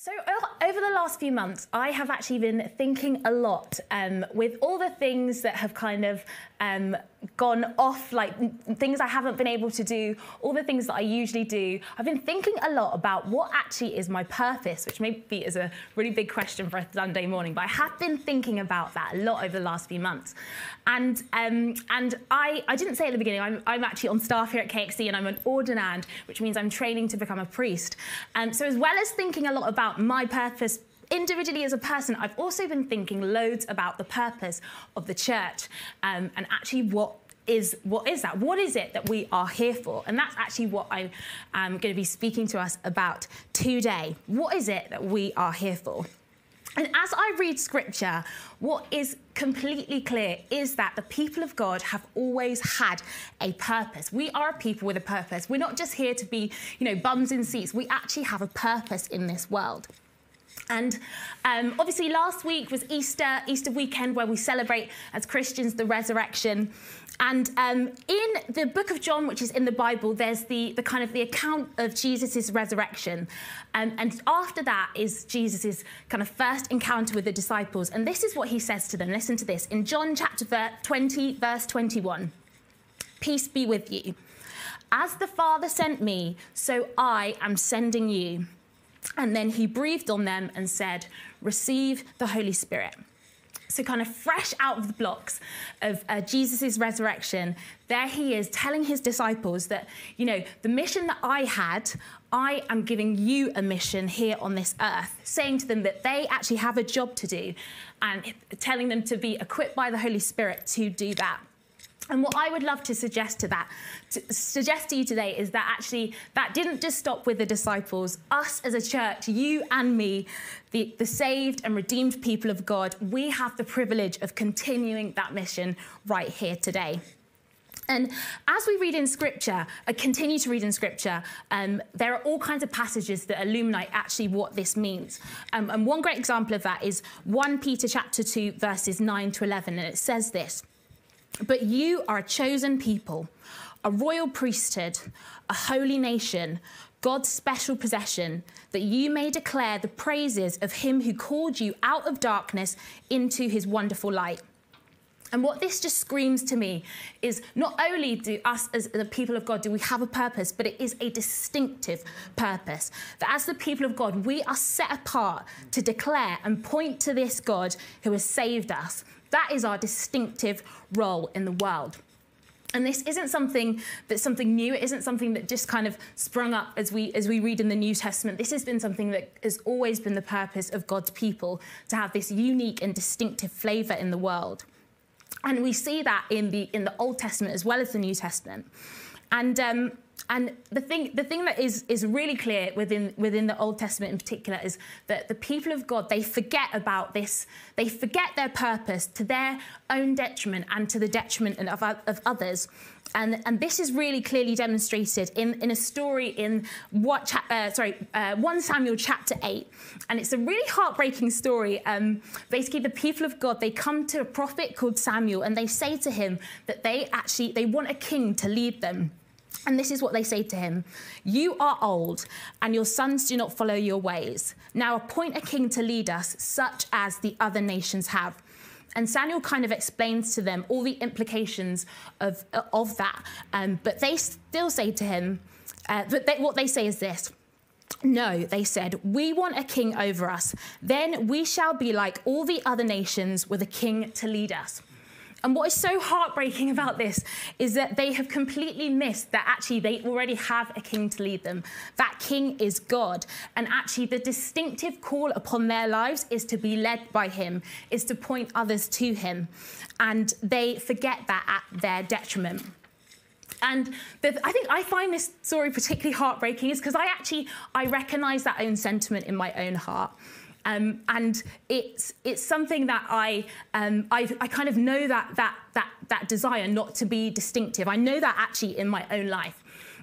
So, oh, over the last few months, I have actually been thinking a lot um, with all the things that have kind of um, gone off, like things I haven't been able to do, all the things that I usually do. I've been thinking a lot about what actually is my purpose, which maybe is a really big question for a Sunday morning, but I have been thinking about that a lot over the last few months. And um, and I, I didn't say at the beginning, I'm, I'm actually on staff here at KXC and I'm an ordinand, which means I'm training to become a priest. Um, so as well as thinking a lot about my purpose individually as a person, I've also been thinking loads about the purpose of the church um, and actually what is what is that? What is it that we are here for? And that's actually what I am going to be speaking to us about today. What is it that we are here for? And as I read scripture, what is completely clear is that the people of God have always had a purpose. We are a people with a purpose. We're not just here to be, you know, bums in seats. We actually have a purpose in this world. And um, obviously, last week was Easter, Easter weekend, where we celebrate as Christians the resurrection. And um, in the book of John, which is in the Bible, there's the, the kind of the account of Jesus' resurrection. Um, and after that is Jesus' kind of first encounter with the disciples. And this is what he says to them. Listen to this. In John chapter 20, verse 21, Peace be with you. As the Father sent me, so I am sending you. And then he breathed on them and said, Receive the Holy Spirit. So, kind of fresh out of the blocks of uh, Jesus' resurrection, there he is telling his disciples that, you know, the mission that I had, I am giving you a mission here on this earth, saying to them that they actually have a job to do and telling them to be equipped by the Holy Spirit to do that. And what I would love to suggest to that, to suggest to you today, is that actually that didn't just stop with the disciples. Us as a church, you and me, the, the saved and redeemed people of God, we have the privilege of continuing that mission right here today. And as we read in Scripture, uh, continue to read in Scripture, um, there are all kinds of passages that illuminate actually what this means. Um, and one great example of that is 1 Peter chapter 2, verses 9 to 11, and it says this. But you are a chosen people, a royal priesthood, a holy nation, God's special possession, that you may declare the praises of him who called you out of darkness into his wonderful light. And what this just screams to me is not only do us as the people of God do we have a purpose, but it is a distinctive purpose. That as the people of God, we are set apart to declare and point to this God who has saved us. That is our distinctive role in the world. And this isn't something that's something new. It isn't something that just kind of sprung up as we as we read in the New Testament. This has been something that has always been the purpose of God's people to have this unique and distinctive flavor in the world. And we see that in the in the Old Testament as well as the New Testament. And um, and the thing, the thing that is, is really clear within, within the Old Testament in particular is that the people of God, they forget about this. They forget their purpose to their own detriment and to the detriment of, of others. And, and this is really clearly demonstrated in, in a story in what, uh, sorry, uh, 1 Samuel chapter 8. And it's a really heartbreaking story. Um, basically, the people of God, they come to a prophet called Samuel and they say to him that they actually, they want a king to lead them. And this is what they say to him You are old, and your sons do not follow your ways. Now appoint a king to lead us, such as the other nations have. And Samuel kind of explains to them all the implications of, of that. Um, but they still say to him, uh, but they, what they say is this no, they said, we want a king over us. Then we shall be like all the other nations with a king to lead us. And what is so heartbreaking about this is that they have completely missed that actually they already have a king to lead them. That king is God. And actually, the distinctive call upon their lives is to be led by him, is to point others to him. And they forget that at their detriment. And the, I think I find this story particularly heartbreaking is because I actually I recognize that own sentiment in my own heart. Um, and it's it's something that I um, I kind of know that that that that desire not to be distinctive. I know that actually in my own life.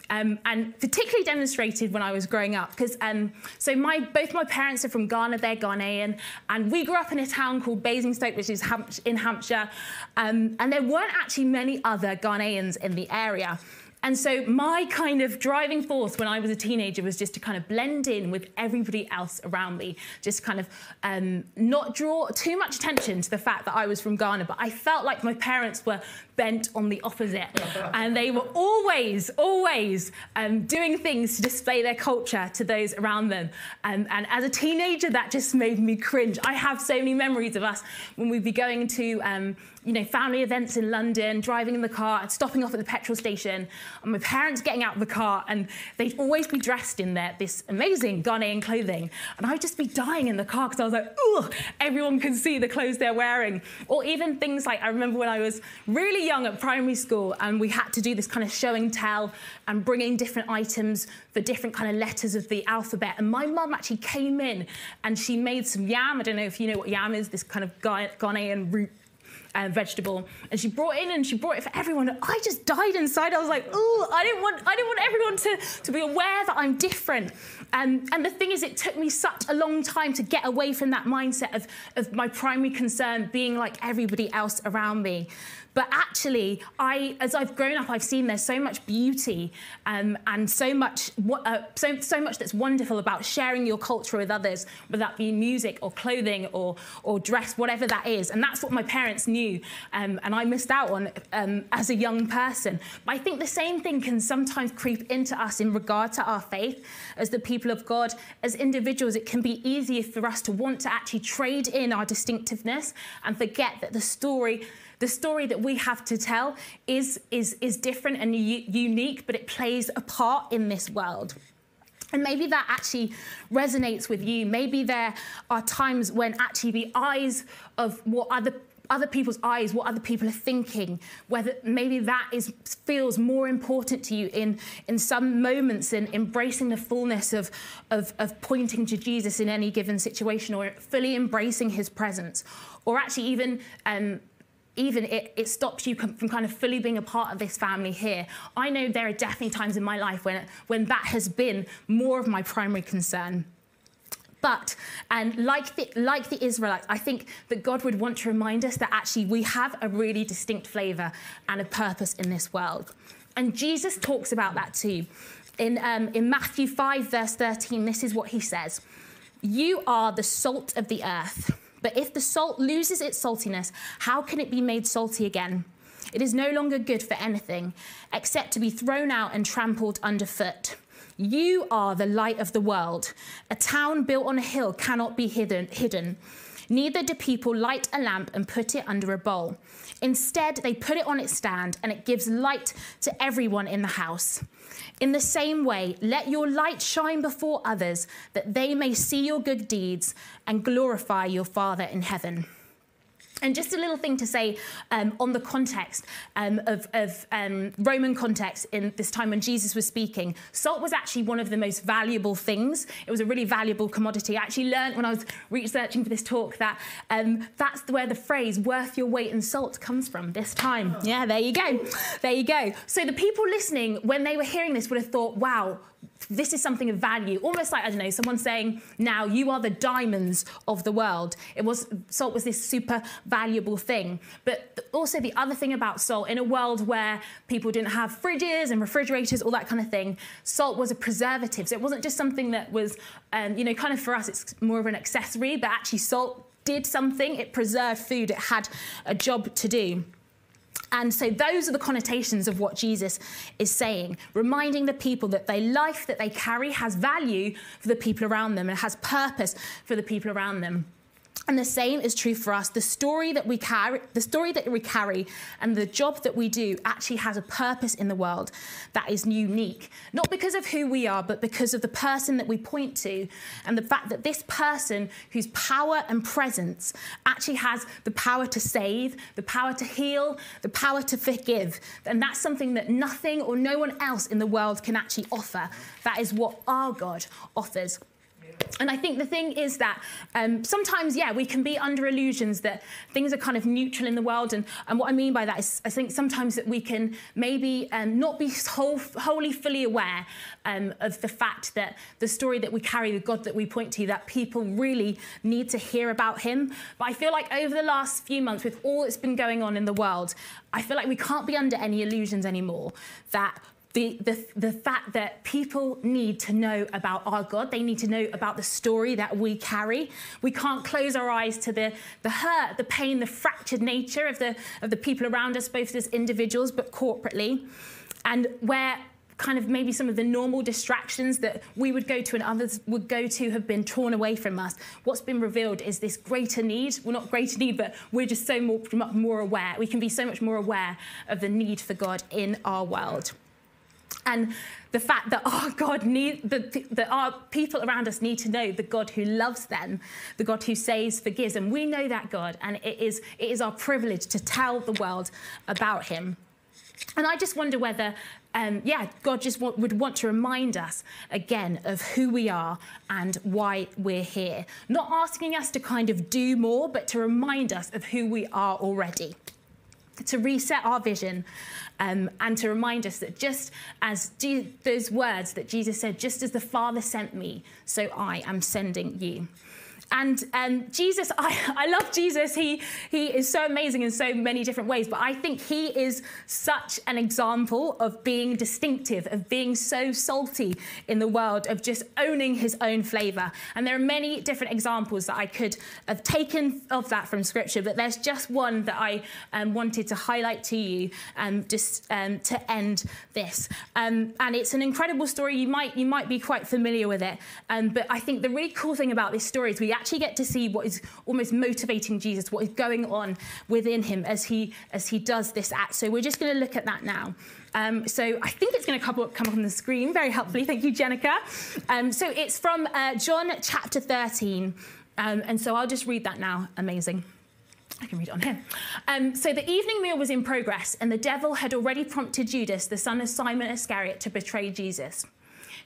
Um, and particularly demonstrated when I was growing up. Because um, so my both my parents are from Ghana, they're Ghanaian, and we grew up in a town called Basingstoke, which is in Hampshire, um, and there weren't actually many other Ghanaians in the area. And so my kind of driving force when I was a teenager was just to kind of blend in with everybody else around me, just kind of um, not draw too much attention to the fact that I was from Ghana. But I felt like my parents were bent on the opposite. and they were always, always um, doing things to display their culture to those around them. Um, and as a teenager, that just made me cringe. I have so many memories of us when we'd be going to um, you know, family events in London, driving in the car, and stopping off at the petrol station, and my parents getting out of the car, and they'd always be dressed in their this amazing Ghanaian clothing, and I'd just be dying in the car because I was like, oh, everyone can see the clothes they're wearing, or even things like I remember when I was really young at primary school, and we had to do this kind of show and tell, and bringing different items for different kind of letters of the alphabet, and my mum actually came in and she made some yam. I don't know if you know what yam is, this kind of Ghanaian root uh, vegetable, and she brought in and she brought it for everyone. And I just died inside. I was like, oh, I didn't want, I didn't want everyone to, to be aware that I'm different. Um, and the thing is, it took me such a long time to get away from that mindset of, of my primary concern being like everybody else around me. But actually, I, as I've grown up, I've seen there's so much beauty um, and so much, uh, so, so much that's wonderful about sharing your culture with others, whether that be music or clothing or, or dress, whatever that is. And that's what my parents knew, um, and I missed out on um, as a young person. But I think the same thing can sometimes creep into us in regard to our faith as the people of God. As individuals, it can be easier for us to want to actually trade in our distinctiveness and forget that the story the story that we have to tell is, is, is different and unique, but it plays a part in this world. And maybe that actually resonates with you. Maybe there are times when actually the eyes of what other other people's eyes, what other people are thinking, whether maybe that is feels more important to you in, in some moments in embracing the fullness of, of, of pointing to Jesus in any given situation or fully embracing his presence, or actually even um, even it, it stops you from kind of fully being a part of this family here. I know there are definitely times in my life when, when that has been more of my primary concern. But, and like the, like the Israelites, I think that God would want to remind us that actually we have a really distinct flavour and a purpose in this world. And Jesus talks about that too. In, um, in Matthew 5, verse 13, this is what he says You are the salt of the earth. But if the salt loses its saltiness, how can it be made salty again? It is no longer good for anything except to be thrown out and trampled underfoot. You are the light of the world. A town built on a hill cannot be hidden. Neither do people light a lamp and put it under a bowl. Instead, they put it on its stand and it gives light to everyone in the house. In the same way, let your light shine before others, that they may see your good deeds and glorify your Father in heaven. And just a little thing to say um, on the context um, of, of um, Roman context in this time when Jesus was speaking. Salt was actually one of the most valuable things. It was a really valuable commodity. I actually learned when I was researching for this talk that um, that's where the phrase worth your weight in salt comes from this time. Yeah, there you go. There you go. So the people listening, when they were hearing this, would have thought, wow, this is something of value, almost like I don't know, someone saying, "Now you are the diamonds of the world." It was salt was this super valuable thing, but also the other thing about salt in a world where people didn't have fridges and refrigerators, all that kind of thing, salt was a preservative. So it wasn't just something that was, um, you know, kind of for us, it's more of an accessory, but actually salt did something. It preserved food. It had a job to do. And so those are the connotations of what Jesus is saying, reminding the people that their life that they carry has value for the people around them and has purpose for the people around them. And the same is true for us. The story that we carry, the story that we carry and the job that we do actually has a purpose in the world that is unique. Not because of who we are, but because of the person that we point to and the fact that this person whose power and presence actually has the power to save, the power to heal, the power to forgive. And that's something that nothing or no one else in the world can actually offer. That is what our God offers. And I think the thing is that um, sometimes, yeah, we can be under illusions that things are kind of neutral in the world. And, and what I mean by that is, I think sometimes that we can maybe um, not be whole, wholly fully aware um, of the fact that the story that we carry, the God that we point to, that people really need to hear about Him. But I feel like over the last few months, with all that's been going on in the world, I feel like we can't be under any illusions anymore that the, the, the fact that people need to know about our God. They need to know about the story that we carry. We can't close our eyes to the, the hurt, the pain, the fractured nature of the, of the people around us, both as individuals but corporately. And where kind of maybe some of the normal distractions that we would go to and others would go to have been torn away from us. What's been revealed is this greater need. Well, not greater need, but we're just so more, more aware. We can be so much more aware of the need for God in our world and the fact that our God need that, our people around us need to know the God who loves them, the God who saves, forgives, and we know that God, and it is it is our privilege to tell the world about Him. And I just wonder whether, um, yeah, God just would want to remind us again of who we are and why we're here. Not asking us to kind of do more, but to remind us of who we are already to reset our vision um, and to remind us that just as Je- those words that Jesus said, just as the Father sent me, so I am sending you. And um, Jesus, I, I love Jesus. He, he is so amazing in so many different ways, but I think he is such an example of being distinctive, of being so salty in the world, of just owning his own flavor. And there are many different examples that I could have taken of that from scripture, but there's just one that I um, wanted to highlight to you um, just um, to end this. Um, and it's an incredible story. You might, you might be quite familiar with it. Um, but I think the really cool thing about this story is we actually get to see what is almost motivating Jesus, what is going on within him as he as he does this act. So we're just going to look at that now. Um, so I think it's going to come up, come up on the screen very helpfully. Thank you, Jenica. Um, so it's from uh, John chapter 13. Um, and so I'll just read that now. Amazing. I can read it on here. Um, so the evening meal was in progress, and the devil had already prompted Judas, the son of Simon Iscariot, to betray Jesus.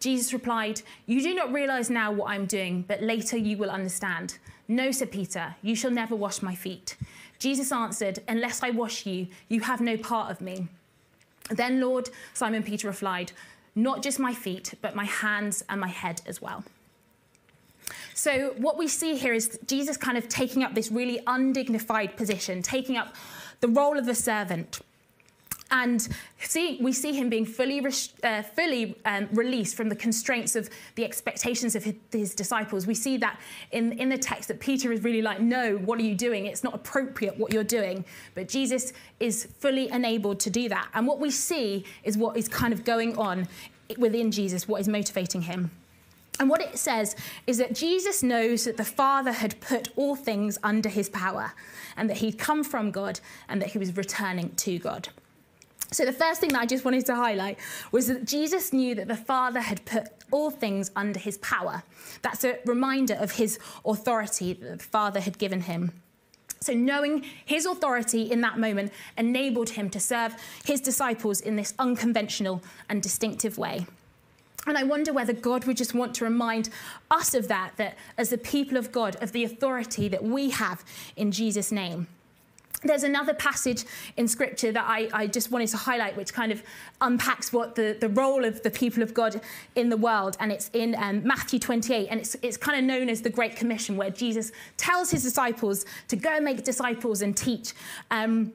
Jesus replied, You do not realize now what I'm doing, but later you will understand. No, said Peter, you shall never wash my feet. Jesus answered, Unless I wash you, you have no part of me. Then, Lord, Simon Peter replied, Not just my feet, but my hands and my head as well. So, what we see here is Jesus kind of taking up this really undignified position, taking up the role of a servant. And see, we see him being fully, uh, fully um, released from the constraints of the expectations of his, his, disciples. We see that in, in the text that Peter is really like, No, what are you doing? It's not appropriate what you're doing. But Jesus is fully enabled to do that. And what we see is what is kind of going on within Jesus, what is motivating him. And what it says is that Jesus knows that the Father had put all things under his power and that he'd come from God and that he was returning to God. So, the first thing that I just wanted to highlight was that Jesus knew that the Father had put all things under his power. That's a reminder of his authority that the Father had given him. So, knowing his authority in that moment enabled him to serve his disciples in this unconventional and distinctive way. And I wonder whether God would just want to remind us of that, that as the people of God, of the authority that we have in Jesus' name. There's another passage in scripture that I, I, just wanted to highlight, which kind of unpacks what the, the role of the people of God in the world. And it's in um, Matthew 28. And it's, it's kind of known as the Great Commission, where Jesus tells his disciples to go and make disciples and teach. Um,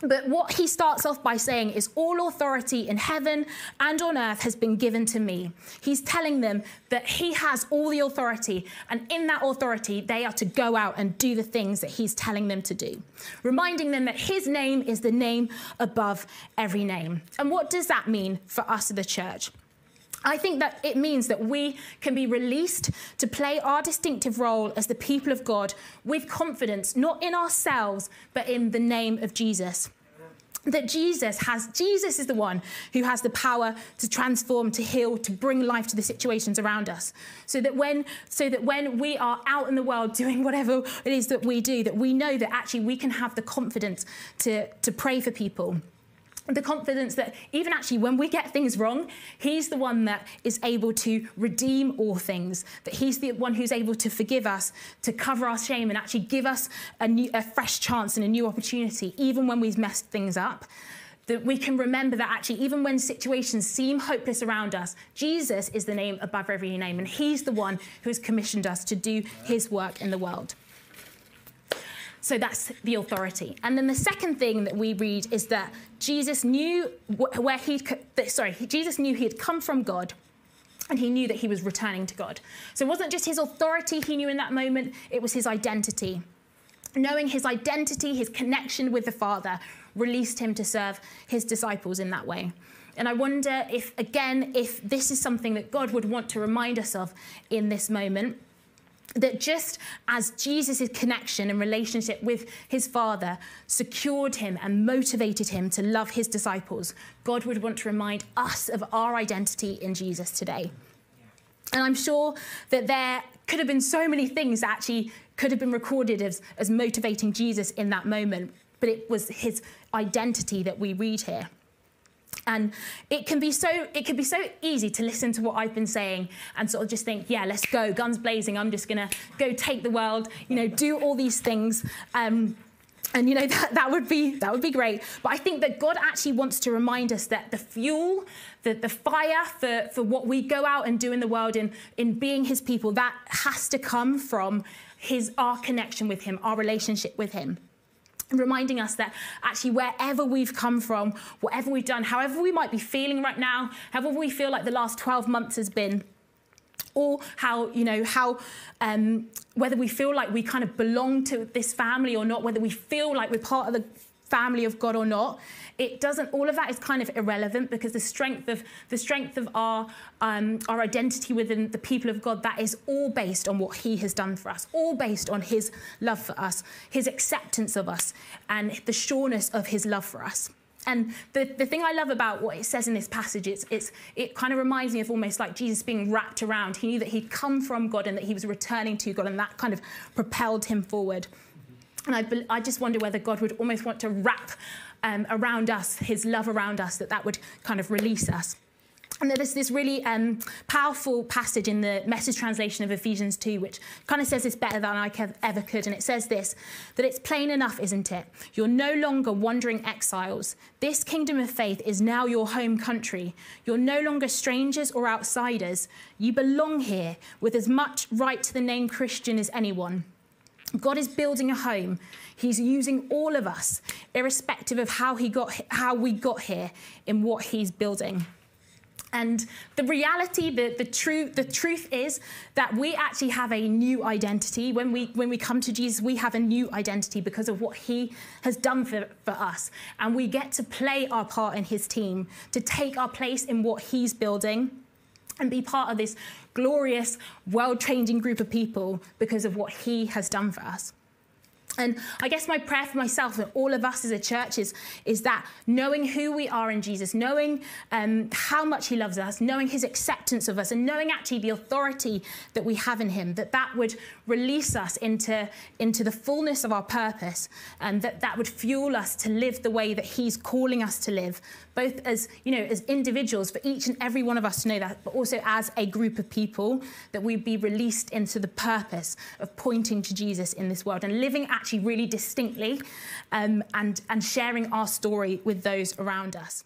but what he starts off by saying is, All authority in heaven and on earth has been given to me. He's telling them that he has all the authority, and in that authority, they are to go out and do the things that he's telling them to do, reminding them that his name is the name above every name. And what does that mean for us, the church? I think that it means that we can be released to play our distinctive role as the people of God with confidence, not in ourselves, but in the name of Jesus. That Jesus has, Jesus is the one who has the power to transform, to heal, to bring life to the situations around us. So that when, so that when we are out in the world doing whatever it is that we do, that we know that actually we can have the confidence to, to pray for people the confidence that even actually when we get things wrong, He's the one that is able to redeem all things, that He's the one who's able to forgive us, to cover our shame, and actually give us a, new, a fresh chance and a new opportunity, even when we've messed things up. That we can remember that actually, even when situations seem hopeless around us, Jesus is the name above every name, and He's the one who has commissioned us to do His work in the world. So that's the authority. And then the second thing that we read is that Jesus knew where he sorry, Jesus knew he had come from God and he knew that he was returning to God. So it wasn't just his authority he knew in that moment, it was his identity. Knowing his identity, his connection with the Father, released him to serve his disciples in that way. And I wonder if, again, if this is something that God would want to remind us of in this moment that just as Jesus' connection and relationship with his Father secured him and motivated him to love his disciples, God would want to remind us of our identity in Jesus today. And I'm sure that there could have been so many things that actually could have been recorded as, as motivating Jesus in that moment, but it was his identity that we read here. And it can be so it can be so easy to listen to what I've been saying and sort of just think, yeah, let's go, guns blazing. I'm just gonna go take the world, you know, do all these things. Um, and you know that, that would be that would be great but i think that god actually wants to remind us that the fuel the, the fire for, for what we go out and do in the world in, in being his people that has to come from his our connection with him our relationship with him reminding us that actually wherever we've come from, whatever we've done, however we might be feeling right now, however we feel like the last 12 months has been, or how, you know, how, um, whether we feel like we kind of belong to this family or not, whether we feel like we're part of the family of God or not, it doesn't. All of that is kind of irrelevant because the strength of the strength of our um, our identity within the people of God that is all based on what He has done for us, all based on His love for us, His acceptance of us, and the sureness of His love for us. And the, the thing I love about what it says in this passage, it's, it's, it kind of reminds me of almost like Jesus being wrapped around. He knew that he'd come from God and that he was returning to God, and that kind of propelled him forward. And I, I just wonder whether God would almost want to wrap um, around us, his love around us, that that would kind of release us. And there's this really um, powerful passage in the message translation of Ephesians 2, which kind of says this better than I ever could. And it says this that it's plain enough, isn't it? You're no longer wandering exiles. This kingdom of faith is now your home country. You're no longer strangers or outsiders. You belong here with as much right to the name Christian as anyone. God is building a home. He's using all of us, irrespective of how, he got, how we got here, in what He's building. And the reality, the, the, true, the truth is that we actually have a new identity. When we, when we come to Jesus, we have a new identity because of what he has done for, for us. And we get to play our part in his team, to take our place in what he's building and be part of this glorious, world changing group of people because of what he has done for us. And I guess my prayer for myself and all of us as a church is, is that knowing who we are in Jesus, knowing um, how much he loves us, knowing his acceptance of us, and knowing actually the authority that we have in him, that that would release us into, into the fullness of our purpose, and that that would fuel us to live the way that he's calling us to live, both as, you know, as individuals, for each and every one of us to know that, but also as a group of people, that we'd be released into the purpose of pointing to Jesus in this world and living actually really distinctly um, and, and sharing our story with those around us.